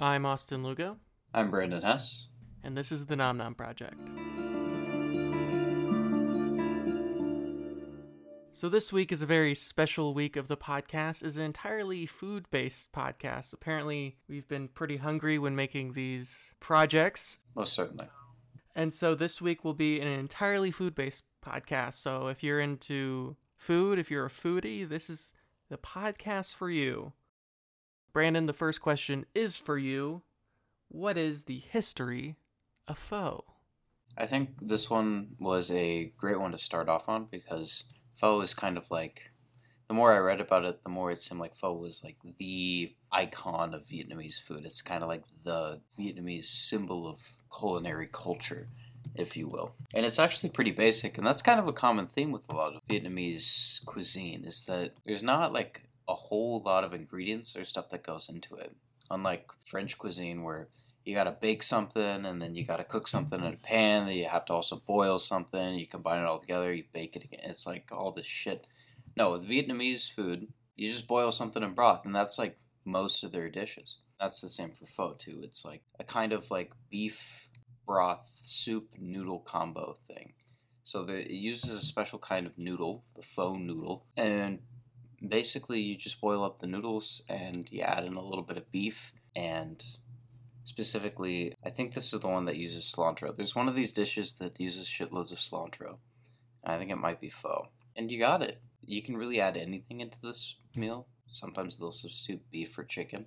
I'm Austin Lugo, I'm Brandon Hess. and this is the Nom Nom Project. So this week is a very special week of the podcast. is an entirely food-based podcast. Apparently, we've been pretty hungry when making these projects, Most certainly. and so this week will be an entirely food-based podcast. So if you're into food, if you're a foodie, this is the podcast for you. Brandon, the first question is for you. What is the history of pho? I think this one was a great one to start off on because pho is kind of like the more I read about it, the more it seemed like pho was like the icon of Vietnamese food. It's kind of like the Vietnamese symbol of culinary culture, if you will. And it's actually pretty basic, and that's kind of a common theme with a lot of Vietnamese cuisine is that there's not like a whole lot of ingredients or stuff that goes into it. Unlike French cuisine where you gotta bake something and then you gotta cook something in a pan then you have to also boil something you combine it all together you bake it again. It's like all this shit. No with vietnamese food you just boil something in broth and that's like most of their dishes. That's the same for pho too. It's like a kind of like beef broth soup noodle combo thing. So the, it uses a special kind of noodle the pho noodle and basically you just boil up the noodles and you add in a little bit of beef and specifically i think this is the one that uses cilantro. There's one of these dishes that uses shitloads of cilantro. I think it might be pho. And you got it. You can really add anything into this meal. Sometimes they'll substitute beef for chicken.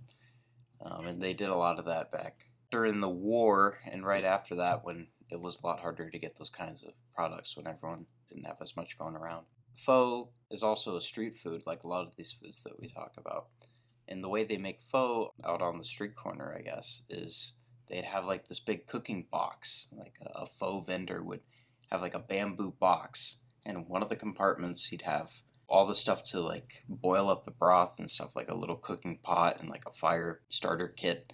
Um, and they did a lot of that back during the war and right after that when it was a lot harder to get those kinds of products when everyone didn't have as much going around pho is also a street food like a lot of these foods that we talk about and the way they make pho out on the street corner, I guess, is they'd have like this big cooking box. Like a, a pho vendor would have like a bamboo box, and one of the compartments he'd have all the stuff to like boil up the broth and stuff, like a little cooking pot and like a fire starter kit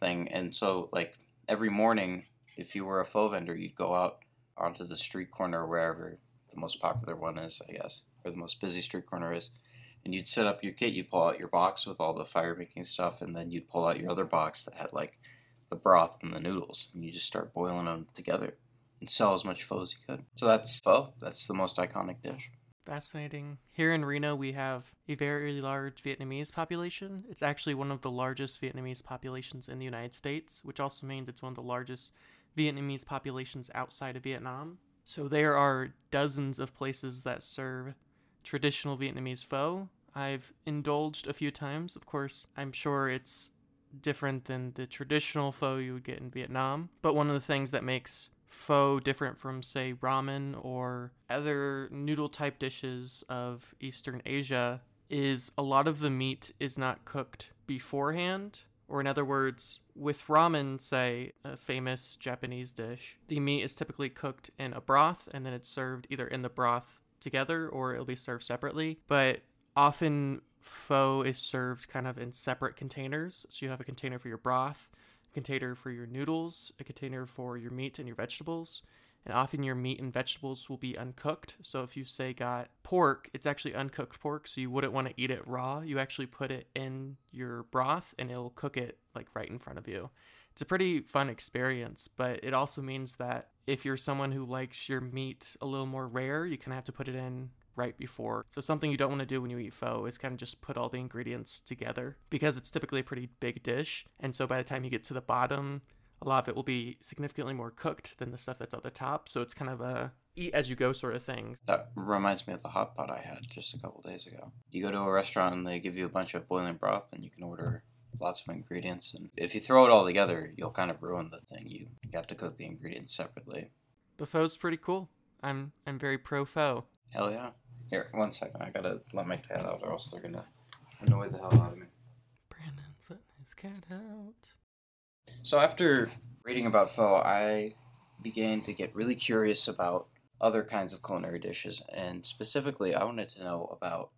thing. And so, like every morning, if you were a pho vendor, you'd go out onto the street corner, wherever the most popular one is, I guess, or the most busy street corner is and you'd set up your kit. You'd pull out your box with all the fire making stuff, and then you'd pull out your other box that had like the broth and the noodles, and you just start boiling them together and sell as much pho as you could. So that's pho. That's the most iconic dish. Fascinating. Here in Reno, we have a very large Vietnamese population. It's actually one of the largest Vietnamese populations in the United States, which also means it's one of the largest Vietnamese populations outside of Vietnam. So there are dozens of places that serve traditional Vietnamese pho. I've indulged a few times. Of course, I'm sure it's different than the traditional pho you would get in Vietnam. But one of the things that makes pho different from, say, ramen or other noodle type dishes of Eastern Asia is a lot of the meat is not cooked beforehand. Or, in other words, with ramen, say, a famous Japanese dish, the meat is typically cooked in a broth and then it's served either in the broth together or it'll be served separately. But often pho is served kind of in separate containers. So you have a container for your broth, a container for your noodles, a container for your meat and your vegetables. And often your meat and vegetables will be uncooked. So if you say got pork, it's actually uncooked pork, so you wouldn't want to eat it raw. You actually put it in your broth and it'll cook it like right in front of you. It's a pretty fun experience, but it also means that if you're someone who likes your meat a little more rare, you kind of have to put it in right before. So something you don't want to do when you eat pho is kind of just put all the ingredients together because it's typically a pretty big dish. And so by the time you get to the bottom, a lot of it will be significantly more cooked than the stuff that's at the top. So it's kind of a eat as you go sort of thing. That reminds me of the hot pot I had just a couple days ago. You go to a restaurant and they give you a bunch of boiling broth, and you can order lots of ingredients. And if you throw it all together, you'll kind of ruin the thing. You, you have to cook the ingredients separately. But pho's pretty cool. I'm I'm very pro pho. Hell yeah. Here, one second. I gotta let my cat out, or else they're gonna annoy the hell out of me. Brandon's letting his cat out. So after reading about pho, I began to get really curious about other kinds of culinary dishes, and specifically, I wanted to know about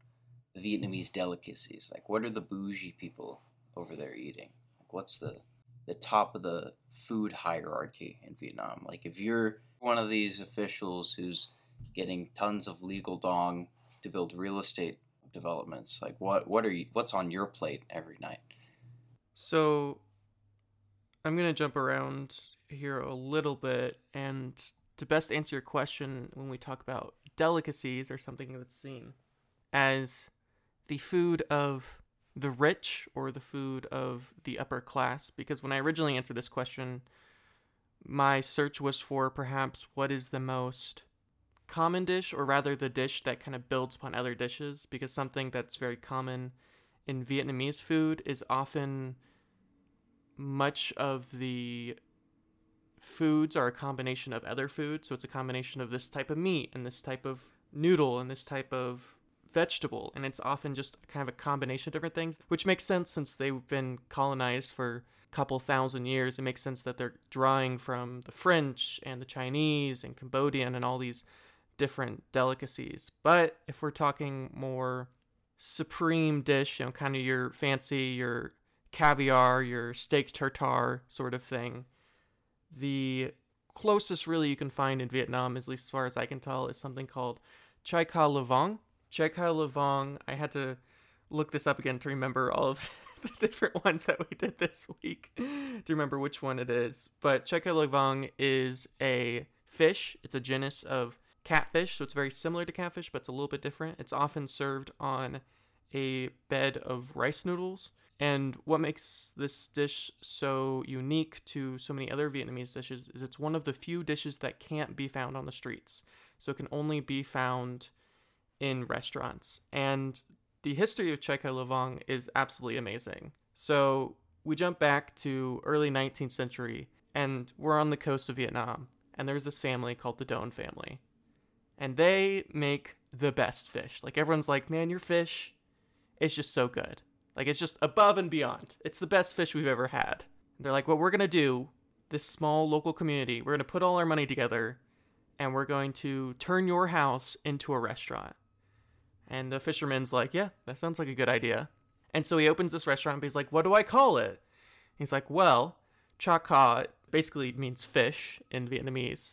the Vietnamese delicacies. Like, what are the bougie people over there eating? Like, what's the the top of the food hierarchy in Vietnam? Like, if you're one of these officials who's getting tons of legal dong to build real estate developments, like what what are you? What's on your plate every night? So I'm going to jump around here a little bit and to best answer your question when we talk about delicacies or something that's seen as the food of the rich or the food of the upper class because when I originally answered this question my search was for perhaps what is the most common dish or rather the dish that kind of builds upon other dishes because something that's very common in Vietnamese food is often much of the foods are a combination of other foods. So it's a combination of this type of meat and this type of noodle and this type of vegetable. And it's often just kind of a combination of different things, which makes sense since they've been colonized for a couple thousand years. It makes sense that they're drawing from the French and the Chinese and Cambodian and all these different delicacies. But if we're talking more supreme dish, you know, kind of your fancy, your caviar, your steak tartare sort of thing, the closest really you can find in Vietnam, at least as far as I can tell, is something called chai ca lavong. Chai ca lavong, I had to look this up again to remember all of the different ones that we did this week to remember which one it is. But chai ca lavong is a fish. It's a genus of catfish, so it's very similar to catfish, but it's a little bit different. It's often served on a bed of rice noodles. And what makes this dish so unique to so many other Vietnamese dishes is it's one of the few dishes that can't be found on the streets. So it can only be found in restaurants. And the history of Chai Kai Lavong is absolutely amazing. So we jump back to early 19th century and we're on the coast of Vietnam. And there's this family called the Doan family. And they make the best fish. Like everyone's like, man, your fish is just so good. Like it's just above and beyond. It's the best fish we've ever had. They're like, what we're gonna do, this small local community, we're gonna put all our money together and we're going to turn your house into a restaurant. And the fisherman's like, yeah, that sounds like a good idea. And so he opens this restaurant, but he's like, what do I call it? He's like, well, cha ca basically means fish in Vietnamese.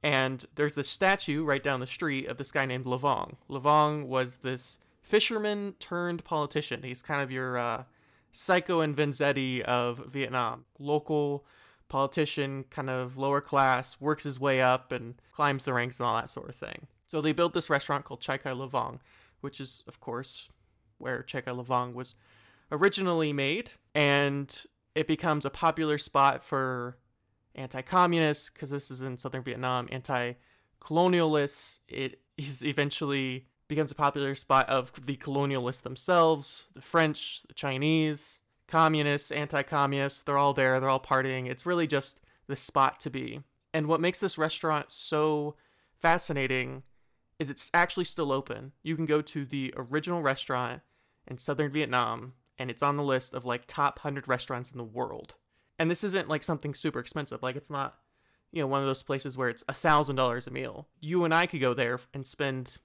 And there's this statue right down the street of this guy named Lavong. Lavong was this fisherman turned politician. He's kind of your uh, Sacco and Vanzetti of Vietnam. Local politician, kind of lower class, works his way up and climbs the ranks and all that sort of thing. So they built this restaurant called Chai Kai Lavong, which is, of course, where Chai Kai Lavong was originally made. And it becomes a popular spot for anti communists, because this is in southern Vietnam, anti colonialists. It is eventually becomes a popular spot of the colonialists themselves, the French, the Chinese, communists, anti communists. They're all there, they're all partying. It's really just the spot to be. And what makes this restaurant so fascinating is it's actually still open. You can go to the original restaurant in southern Vietnam, and it's on the list of like top 100 restaurants in the world. And this isn't like something super expensive. Like, it's not, you know, one of those places where it's a $1,000 a meal. You and I could go there and spend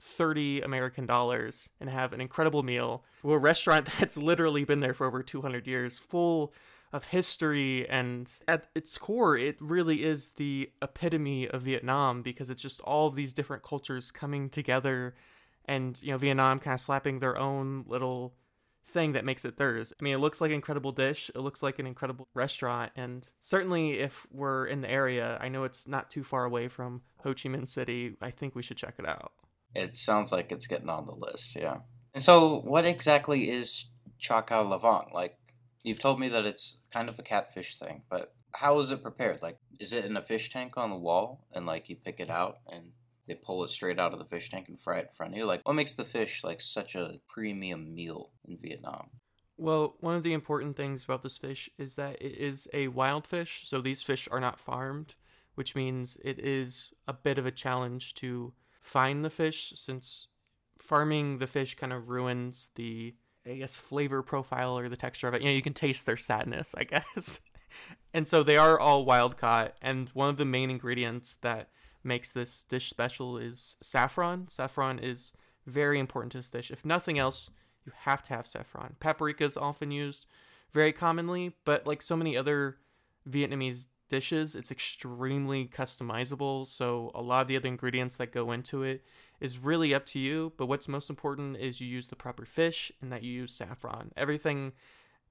30 American dollars and have an incredible meal to a restaurant that's literally been there for over 200 years, full of history. And at its core, it really is the epitome of Vietnam because it's just all these different cultures coming together and, you know, Vietnam kind of slapping their own little thing that makes it theirs. I mean, it looks like an incredible dish. It looks like an incredible restaurant. And certainly, if we're in the area, I know it's not too far away from Ho Chi Minh City. I think we should check it out. It sounds like it's getting on the list, yeah. And so, what exactly is Chaka Cao Lavong? Like, you've told me that it's kind of a catfish thing, but how is it prepared? Like, is it in a fish tank on the wall, and like you pick it out and they pull it straight out of the fish tank and fry it in front of you? Like, what makes the fish like such a premium meal in Vietnam? Well, one of the important things about this fish is that it is a wild fish, so these fish are not farmed, which means it is a bit of a challenge to find the fish since farming the fish kind of ruins the I guess flavor profile or the texture of it. You know, you can taste their sadness, I guess. and so they are all wild caught and one of the main ingredients that makes this dish special is saffron. Saffron is very important to this dish. If nothing else, you have to have saffron. Paprika is often used very commonly, but like so many other Vietnamese dishes. It's extremely customizable, so a lot of the other ingredients that go into it is really up to you. But what's most important is you use the proper fish and that you use saffron. Everything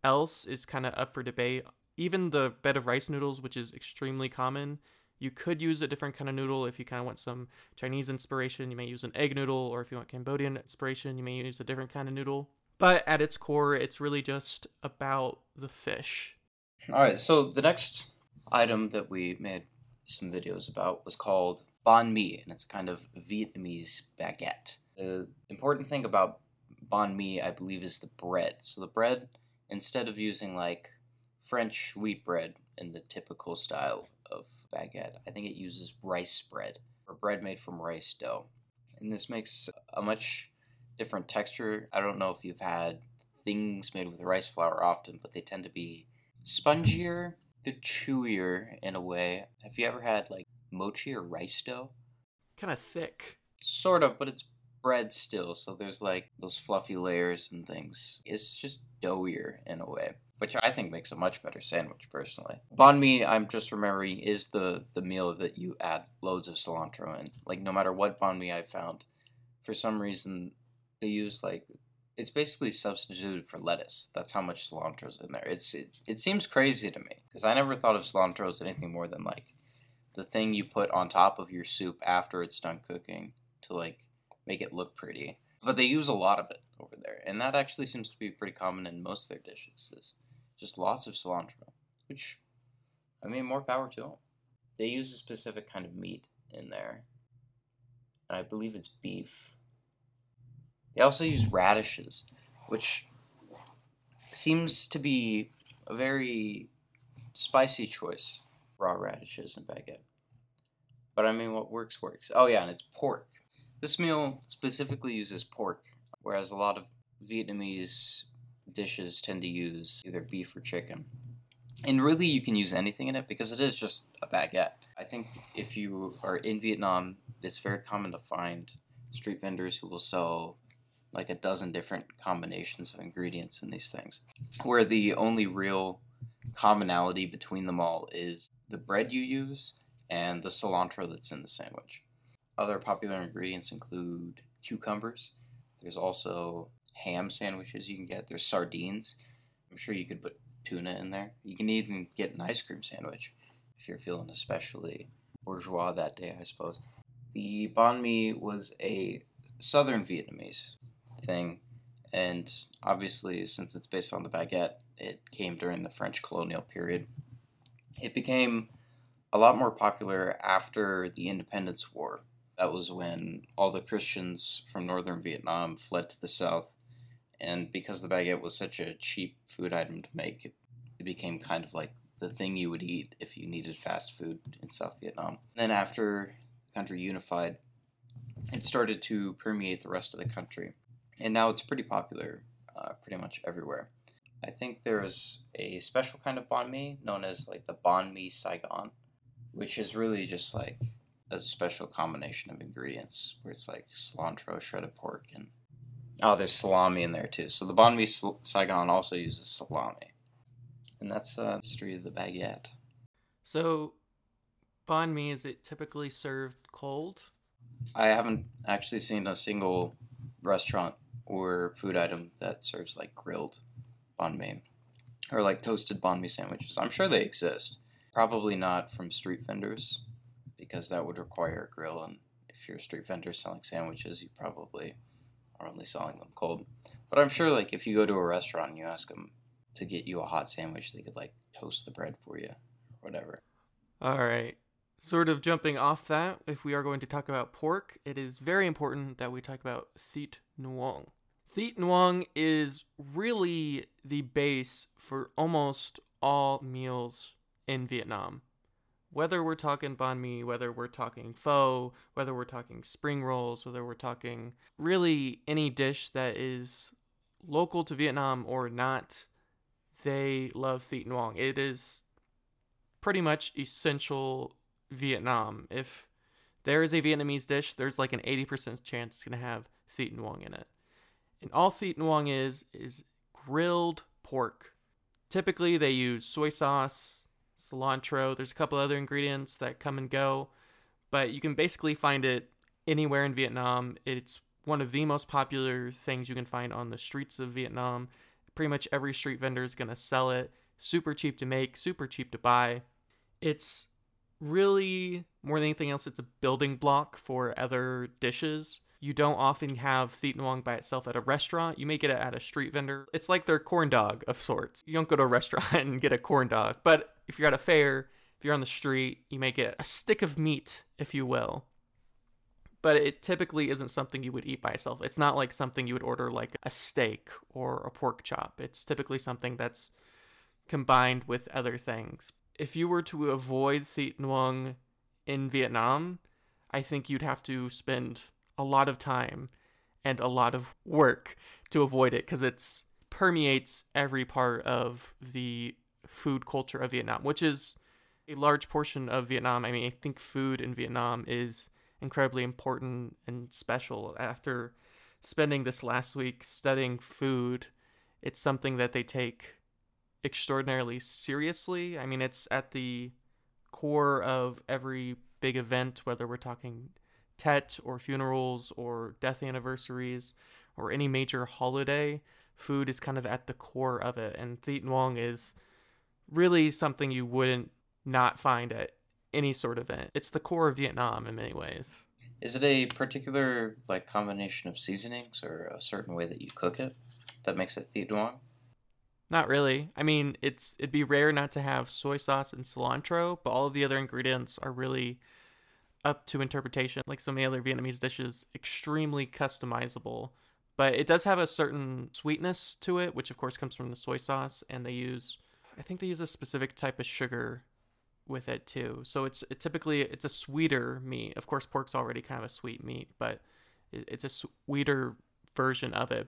else is kind of up for debate even the bed of rice noodles, which is extremely common, you could use a different kind of noodle if you kind of want some Chinese inspiration. You may use an egg noodle, or if you want Cambodian inspiration, you may use a different kind of noodle. But at its core, it's really just about the fish. All right, so the next item that we made some videos about was called banh mi, and it's kind of Vietnamese baguette. The important thing about banh mi, I believe, is the bread. So the bread, instead of using like French wheat bread in the typical style of baguette, I think it uses rice bread or bread made from rice dough. And this makes a much different texture. I don't know if you've had things made with rice flour often, but they tend to be spongier, they're chewier in a way. Have you ever had like mochi or rice dough? Kind of thick. Sort of, but it's bread still, so there's like those fluffy layers and things. It's just doughier in a way, which I think makes a much better sandwich personally. Banh mi, I'm just remembering, is the the meal that you add loads of cilantro in. Like no matter what banh mi I've found, for some reason they use like it's basically substituted for lettuce. That's how much cilantro's in there. It's it, it seems crazy to me because I never thought of cilantro as anything more than like the thing you put on top of your soup after it's done cooking to like make it look pretty. But they use a lot of it over there, and that actually seems to be pretty common in most of their dishes. Is just lots of cilantro, which I mean, more power to them. They use a specific kind of meat in there, and I believe it's beef they also use radishes, which seems to be a very spicy choice. Raw radishes and baguette. But I mean, what works works. Oh yeah, and it's pork. This meal specifically uses pork, whereas a lot of Vietnamese dishes tend to use either beef or chicken. And really, you can use anything in it because it is just a baguette. I think if you are in Vietnam, it's very common to find street vendors who will sell like a dozen different combinations of ingredients in these things, where the only real commonality between them all is the bread you use and the cilantro that's in the sandwich. Other popular ingredients include cucumbers. There's also ham sandwiches you can get. There's sardines. I'm sure you could put tuna in there. You can even get an ice cream sandwich if you're feeling especially bourgeois that day, I suppose. The banh mi was a southern Vietnamese thing. And obviously, since it's based on the baguette, it came during the French colonial period. It became a lot more popular after the Independence War. That was when all the Christians from northern Vietnam fled to the south. And because the baguette was such a cheap food item to make, it, it became kind of like the thing you would eat if you needed fast food in South Vietnam. Then, after the country unified, it started to permeate the rest of the country and now it's pretty popular uh, pretty much everywhere. I think there is a special kind of banh mi known as like the banh mi Saigon, which is really just like a special combination of ingredients where it's like cilantro, shredded pork, and oh, there's salami in there too. So the banh mi Saigon also uses salami, and that's uh, the history of the baguette. So, banh mi is it typically served cold? I haven't actually seen a single restaurant or food item that serves like grilled banh mi or like toasted banh mi sandwiches. I'm sure they exist. Probably not from street vendors because that would require a grill. And if you're a street vendor selling sandwiches, you probably are only selling them cold. But I'm sure like if you go to a restaurant and you ask them to get you a hot sandwich, they could like toast the bread for you or whatever. All right. Sort of jumping off that, if we are going to talk about pork, it is very important that we talk about thit nuong. Thit nuong is really the base for almost all meals in Vietnam. Whether we're talking banh mi, whether we're talking pho, whether we're talking spring rolls, whether we're talking really any dish that is local to Vietnam or not, they love thit nuong. It is pretty much essential Vietnam. If there is a Vietnamese dish, there's like an 80% chance it's going to have thit nuong in it. And all thit nuong is is grilled pork. Typically they use soy sauce, cilantro, there's a couple other ingredients that come and go, but you can basically find it anywhere in Vietnam. It's one of the most popular things you can find on the streets of Vietnam. Pretty much every street vendor is going to sell it. super cheap to make, super cheap to buy. It's really more than anything else, it's a building block for other dishes. You don't often have Thit Nuong by itself at a restaurant. You may get it at a street vendor. It's like their corn dog of sorts. You don't go to a restaurant and get a corn dog, but if you're at a fair, if you're on the street, you may get a stick of meat, if you will. But it typically isn't something you would eat by itself. It's not like something you would order like a steak or a pork chop. It's typically something that's combined with other things. If you were to avoid Thit Nuong in Vietnam, I think you'd have to spend a lot of time and a lot of work to avoid it because it's permeates every part of the food culture of Vietnam, which is a large portion of Vietnam. I mean, I think food in Vietnam is incredibly important and special. After spending this last week studying food, it's something that they take extraordinarily seriously. I mean, it's at the core of every big event, whether we're talking Tet or funerals or death anniversaries or any major holiday. Food is kind of at the core of it, and Thit Nuong is really something you wouldn't not find at any sort of event. It's the core of Vietnam in many ways. Is it a particular like combination of seasonings or a certain way that you cook it that makes it Thit Nuong? Not really. I mean, it's it'd be rare not to have soy sauce and cilantro, but all of the other ingredients are really up to interpretation. Like so many other Vietnamese dishes, extremely customizable. But it does have a certain sweetness to it, which of course comes from the soy sauce, and they use I think they use a specific type of sugar with it too. So it's it typically it's a sweeter meat. Of course, pork's already kind of a sweet meat, but it, it's a sweeter version of it.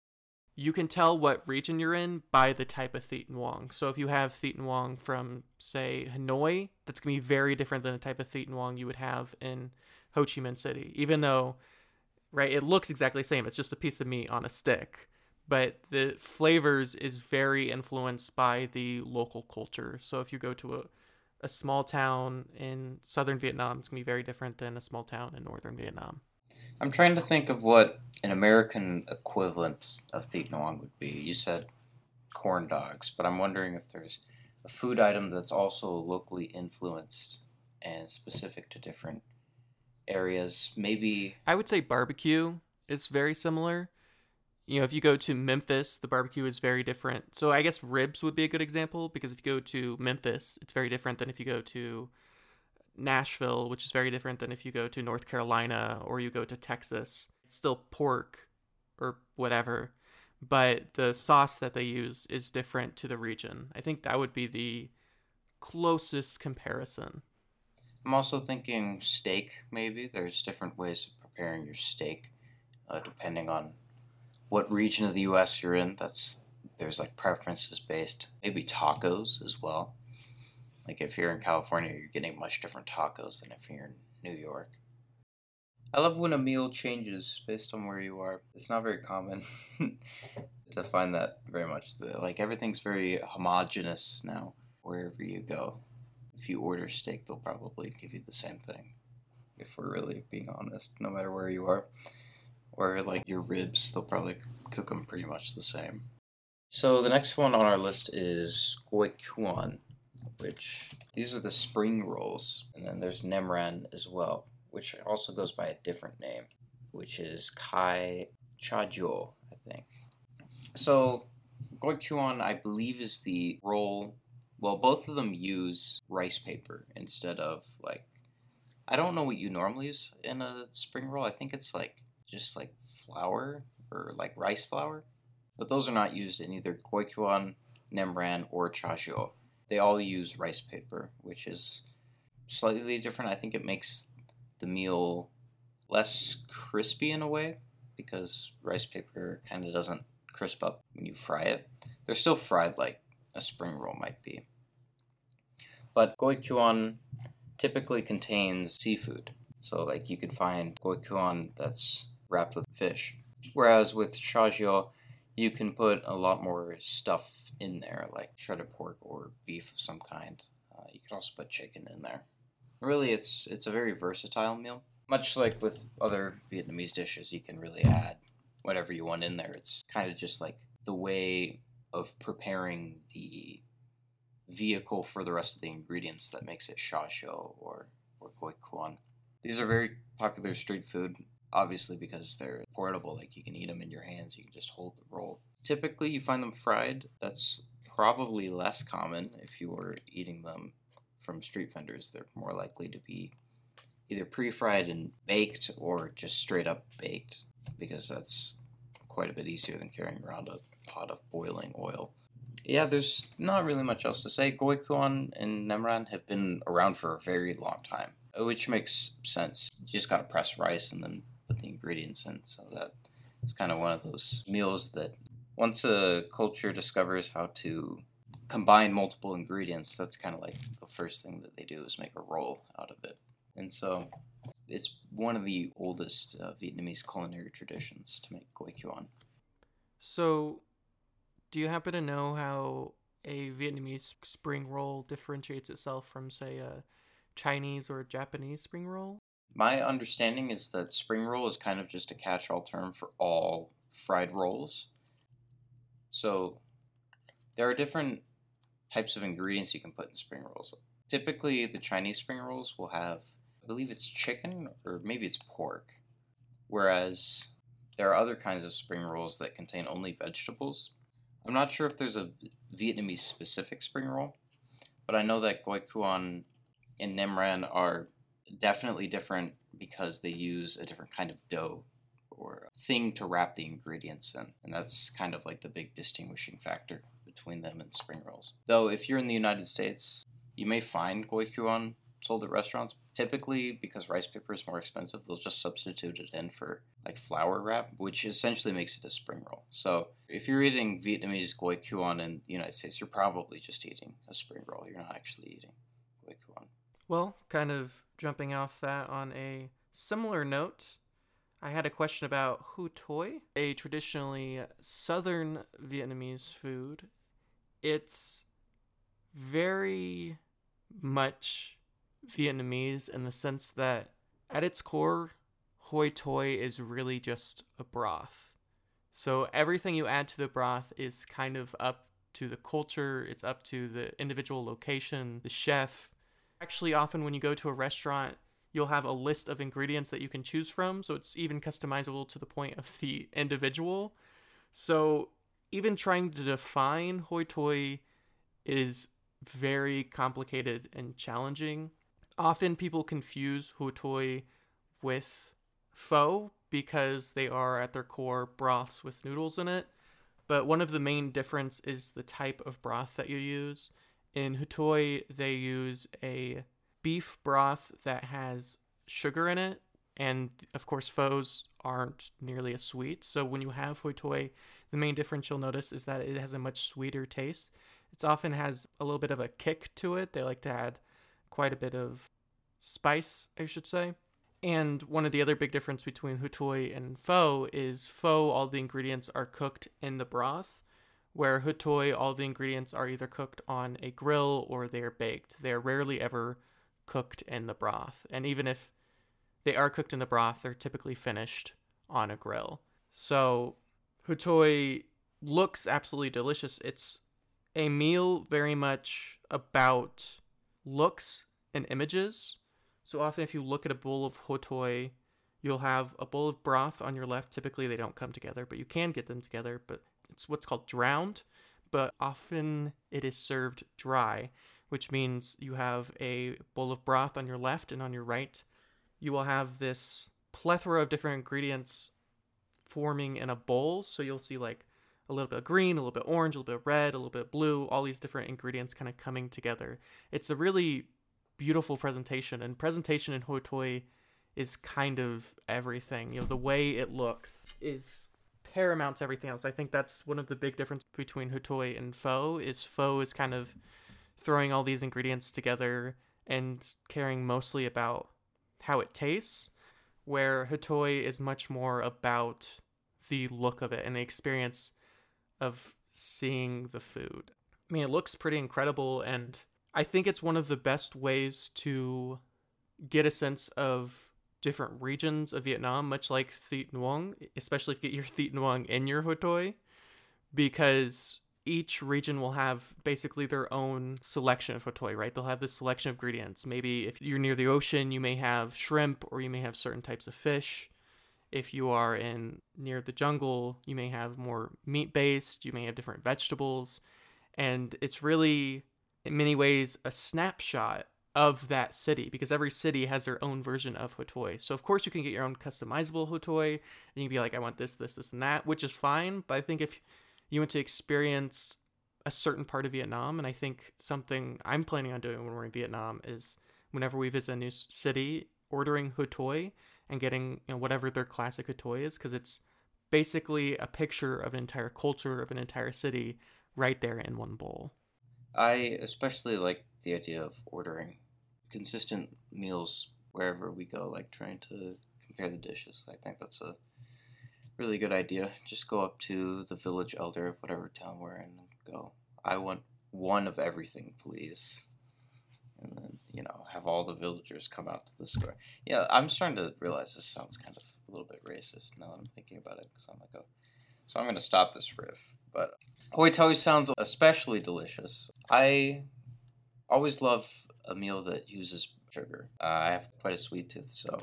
You can tell what region you're in by the type of Thit Nuong. So if you have Thit Nuong from say Hanoi, that's gonna be very different than the type of Thit Nuong you would have in Ho Chi Minh City. Even though, right, it looks exactly the same. It's just a piece of meat on a stick but the flavors is very influenced by the local culture. So if you go to a, a small town in southern Vietnam, it's gonna be very different than a small town in northern Vietnam. I'm trying to think of what an American equivalent of Nguyen would be. You said corn dogs, but I'm wondering if there's a food item that's also locally influenced and specific to different areas. Maybe I would say barbecue is very similar you know, if you go to Memphis, the barbecue is very different. So I guess ribs would be a good example because if you go to Memphis, it's very different than if you go to Nashville, which is very different than if you go to North Carolina or you go to Texas. It's still pork or whatever, but the sauce that they use is different to the region. I think that would be the closest comparison. I'm also thinking steak, maybe. There's different ways of preparing your steak uh, depending on what region of the U.S. you're in. That's there's like preferences based. Maybe tacos as well. Like if you're in California, you're getting much different tacos than if you're in New York. I love when a meal changes based on where you are. It's not very common to find that very much. Like everything's very homogenous now wherever you go. If you order steak, they'll probably give you the same thing. If we're really being honest, no matter where you are or like your ribs, they'll probably cook them pretty much the same. So the next one on our list is Goi Kuan, which these are the spring rolls, and then there's Nemran as well, which also goes by a different name, which is Kai Chajo, I think. So goikuwan I believe, is the roll. Well, both of them use rice paper instead of like. I don't know what you normally use in a spring roll. I think it's like just like flour or like rice flour. But those are not used in either goichuan, Nemran, or chajio. They all use rice paper, which is slightly different. I think it makes the meal less crispy in a way because rice paper kind of doesn't crisp up when you fry it. They're still fried like a spring roll might be. But goichuan typically contains seafood. So like you could find goichuan that's wrapped with fish. Whereas with chajio, you can put a lot more stuff in there, like shredded pork or beef of some kind. Uh, you can also put chicken in there. Really, it's it's a very versatile meal. Much like with other Vietnamese dishes, you can really add whatever you want in there. It's kind of just like the way of preparing the vehicle for the rest of the ingredients that makes it xiaoxiu or or gui kuan. These are very popular street food, obviously because they're portable. Like you can eat them in your hands, you can just hold the roll. Typically, you find them fried. That's probably less common if you were eating them from street vendors. They're more likely to be either pre-fried and baked or just straight up baked because that's quite a bit easier than carrying around a pot of boiling oil. Yeah, there's not really much else to say. Goikuan and Nemran have been around for a very long time, which makes sense. You just gotta press rice and then the ingredients in. So that is kind of one of those meals that once a culture discovers how to combine multiple ingredients, that's kind of like the first thing that they do is make a roll out of it. And so it's one of the oldest uh, Vietnamese culinary traditions to make goi kuan. So, do you happen to know how a Vietnamese spring roll differentiates itself from, say, a Chinese or Japanese spring roll? My understanding is that spring roll is kind of just a catch all term for all fried rolls. So, there are different types of ingredients you can put in spring rolls. Typically, the Chinese spring rolls will have I believe it's chicken or maybe it's pork. Whereas there are other kinds of spring rolls that contain only vegetables. I'm not sure if there's a Vietnamese specific spring roll, but I know that Goi Kuan and Nem Ran are definitely different because they use a different kind of dough or thing to wrap the ingredients in. And that's kind of like the big distinguishing factor between them and spring rolls. Though, if you're in the United States, you may find Goi Kuan sold at restaurants. Typically, because rice paper is more expensive, they'll just substitute it in for like flour wrap, which essentially makes it a spring roll. So if you're eating Vietnamese goi kuan in the United States, you're probably just eating a spring roll. You're not actually eating goi kuan. Well, kind of jumping off that on a similar note, I had a question about hu toi, a traditionally southern Vietnamese food. It's very much Vietnamese in the sense that at its core, hoi toi is really just a broth. So everything you add to the broth is kind of up to the culture, it's up to the individual location, the chef. Actually, often when you go to a restaurant, you'll have a list of ingredients that you can choose from, so it's even customizable to the point of the individual. So even trying to define hoi toi is very complicated and challenging often people confuse hotoi with pho because they are at their core broths with noodles in it. But one of the main difference is the type of broth that you use. In hotoi, they use a beef broth that has sugar in it, and of course, phos aren't nearly as sweet. So when you have hotoi, the main difference you'll notice is that it has a much sweeter taste. It often has a little bit of a kick to it. They like to add quite a bit of spice, I should say. And one of the other big difference between hutoi and pho is pho, all the ingredients are cooked in the broth, where hutoi, all the ingredients are either cooked on a grill or they are baked. They are rarely ever cooked in the broth. And even if they are cooked in the broth, they're typically finished on a grill. So hutoi looks absolutely delicious. It's a meal very much about looks and images. So often, if you look at a bowl of hotoi, you'll have a bowl of broth on your left. Typically, they don't come together, but you can get them together. But it's what's called drowned. But often it is served dry, which means you have a bowl of broth on your left and on your right. You will have this plethora of different ingredients forming in a bowl. So you'll see like a little bit of green, a little bit orange, a little bit of red, a little bit of blue, all these different ingredients kind of coming together. It's a really beautiful presentation, and presentation in Hotoi is kind of everything. You know, the way it looks is paramount to everything else. I think that's one of the big differences between Hotoi and Pho is Pho is kind of throwing all these ingredients together and caring mostly about how it tastes, where Hotoi is much more about the look of it and the experience of seeing the food. I mean, it looks pretty incredible and I think it's one of the best ways to get a sense of different regions of Vietnam, much like Thit Nuong, especially if you get your Thit Nuong in your Hotoi, because each region will have basically their own selection of hotoi, right? They'll have this selection of ingredients. Maybe if you're near the ocean, you may have shrimp or you may have certain types of fish. If you are in near the jungle, you may have more meat based, you may have different vegetables. And it's really in many ways a snapshot of that city because every city has their own version of hotoi. So of course you can get your own customizable hotoi and you can be like I want this this this and that, which is fine, but I think if you want to experience a certain part of Vietnam. And I think something I'm planning on doing when we're in Vietnam is whenever we visit a new city, ordering hotoi and getting you know, whatever their classic hotoi is, because it's basically a picture of an entire culture of an entire city right there in one bowl. I especially like the idea of ordering consistent meals wherever we go, like trying to compare the dishes. I think that's a really good idea. Just go up to the village elder of whatever town we're in and go, I want one of everything, please. And then, you know, have all the villagers come out to the square. Yeah, I'm starting to realize this sounds kind of a little bit racist now that I'm thinking about it, because I'm like, oh. So I'm going to stop this riff. But hoi toi sounds especially delicious. I always love a meal that uses sugar. Uh, I have quite a sweet tooth, so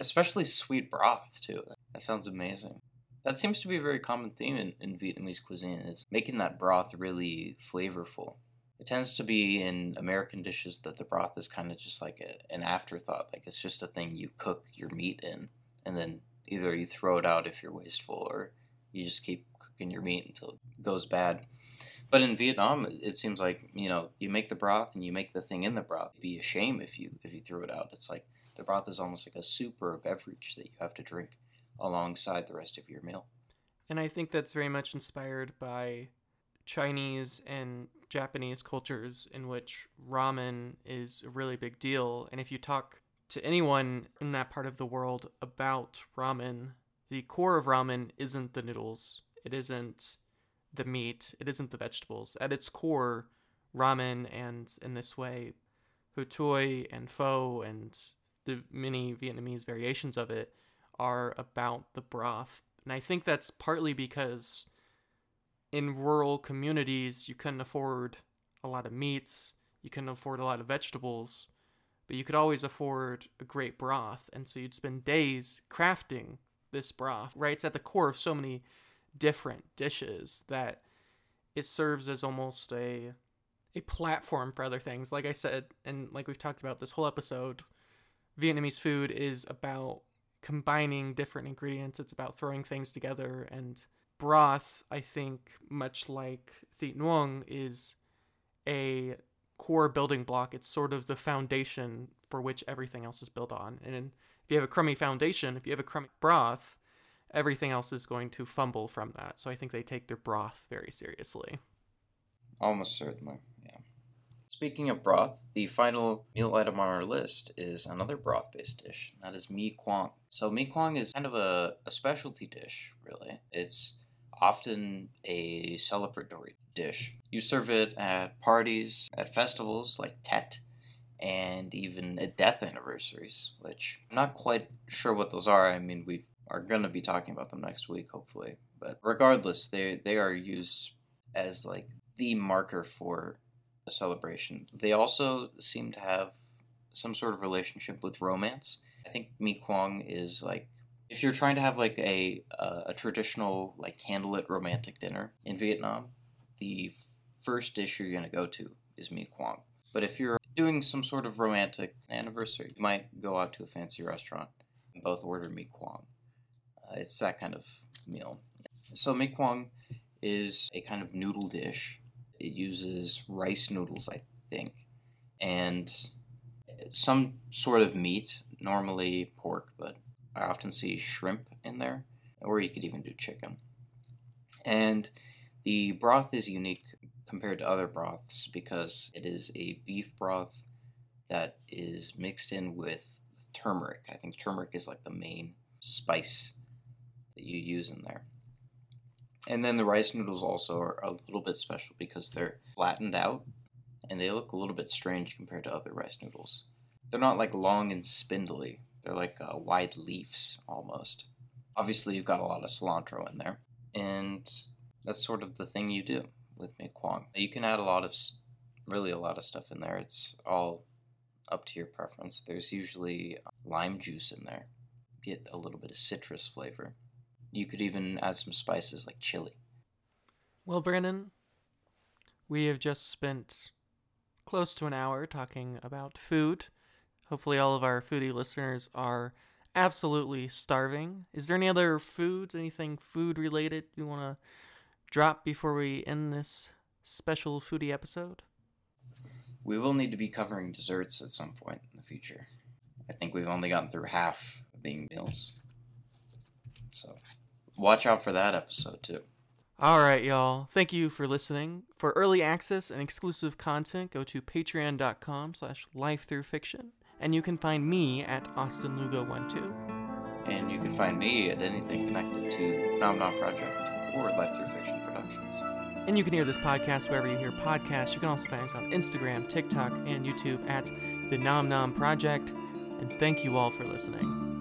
especially sweet broth too. That sounds amazing. That seems to be a very common theme in, in Vietnamese cuisine is making that broth really flavorful. It tends to be in American dishes that the broth is kind of just like a, an afterthought, like it's just a thing you cook your meat in, and then either you throw it out if you're wasteful, or you just keep cooking your meat until it goes bad. But in Vietnam, it seems like you know you make the broth and you make the thing in the broth. It'd be a shame if you if you threw it out. It's like the broth is almost like a soup or a beverage that you have to drink alongside the rest of your meal. And I think that's very much inspired by Chinese and Japanese cultures in which ramen is a really big deal. And if you talk to anyone in that part of the world about ramen, the core of ramen isn't the noodles, it isn't the meat, it isn't the vegetables. At its core, ramen and in this way, hotoi and pho and the many Vietnamese variations of it are about the broth. And I think that's partly because in rural communities, you couldn't afford a lot of meats, you couldn't afford a lot of vegetables, but you could always afford a great broth. And so you'd spend days crafting this broth, right? It's at the core of so many different dishes that it serves as almost a a platform for other things. Like I said, and like we've talked about this whole episode, Vietnamese food is about combining different ingredients. It's about throwing things together. And broth, I think, much like Thit Nuong, is a core building block. It's sort of the foundation for which everything else is built on. And if you have a crummy foundation, if you have a crummy broth, everything else is going to fumble from that. So I think they take their broth very seriously. Almost certainly. Yeah. Speaking of broth, the final meal item on our list is another broth based dish. That is mi quang. So, mi quang is kind of a, a specialty dish, really. It's often a celebratory dish. You serve it at parties, at festivals like Tet, and even at death anniversaries, which I'm not quite sure what those are. I mean, we are going to be talking about them next week, hopefully. But regardless, they, they are used as like the marker for a celebration. They also seem to have some sort of relationship with romance. I think Mi Quang is like if you're trying to have like a a, a traditional like candlelit romantic dinner in Vietnam, the first dish you're gonna go to is Mi Quang. But if you're doing some sort of romantic anniversary, you might go out to a fancy restaurant and both order Mi Quang. It's that kind of meal. So Mi Quang is a kind of noodle dish it uses rice noodles, I think, and some sort of meat, normally pork, but I often see shrimp in there, or you could even do chicken. And the broth is unique compared to other broths because it is a beef broth that is mixed in with turmeric. I think turmeric is like the main spice that you use in there. And then the rice noodles also are a little bit special because they're flattened out and they look a little bit strange compared to other rice noodles. They're not like long and spindly, they're like uh, wide leaves almost. Obviously, you've got a lot of cilantro in there. And that's sort of the thing you do with Mi Quang. You can add a lot of, really a lot of stuff in there. It's all up to your preference. There's usually lime juice in there, get a little bit of citrus flavor. You could even add some spices like chili. Well, Brandon, we have just spent close to an hour talking about food. Hopefully, all of our foodie listeners are absolutely starving. Is there any other foods, anything food related you want to drop before we end this special foodie episode? We will need to be covering desserts at some point in the future. I think we've only gotten through half of the meals. So watch out for that episode too. All right, y'all. Thank you for listening. For early access and exclusive content, go to patreon.com slash lifethroughfiction. And you can find me at austinlugo12. And you can find me at anything connected to Nom Nom Project or Life Through Fiction Productions. And you can hear this podcast wherever you hear podcasts. You can also find us on Instagram, TikTok, and YouTube at the Nom Nom Project. And thank you all for listening.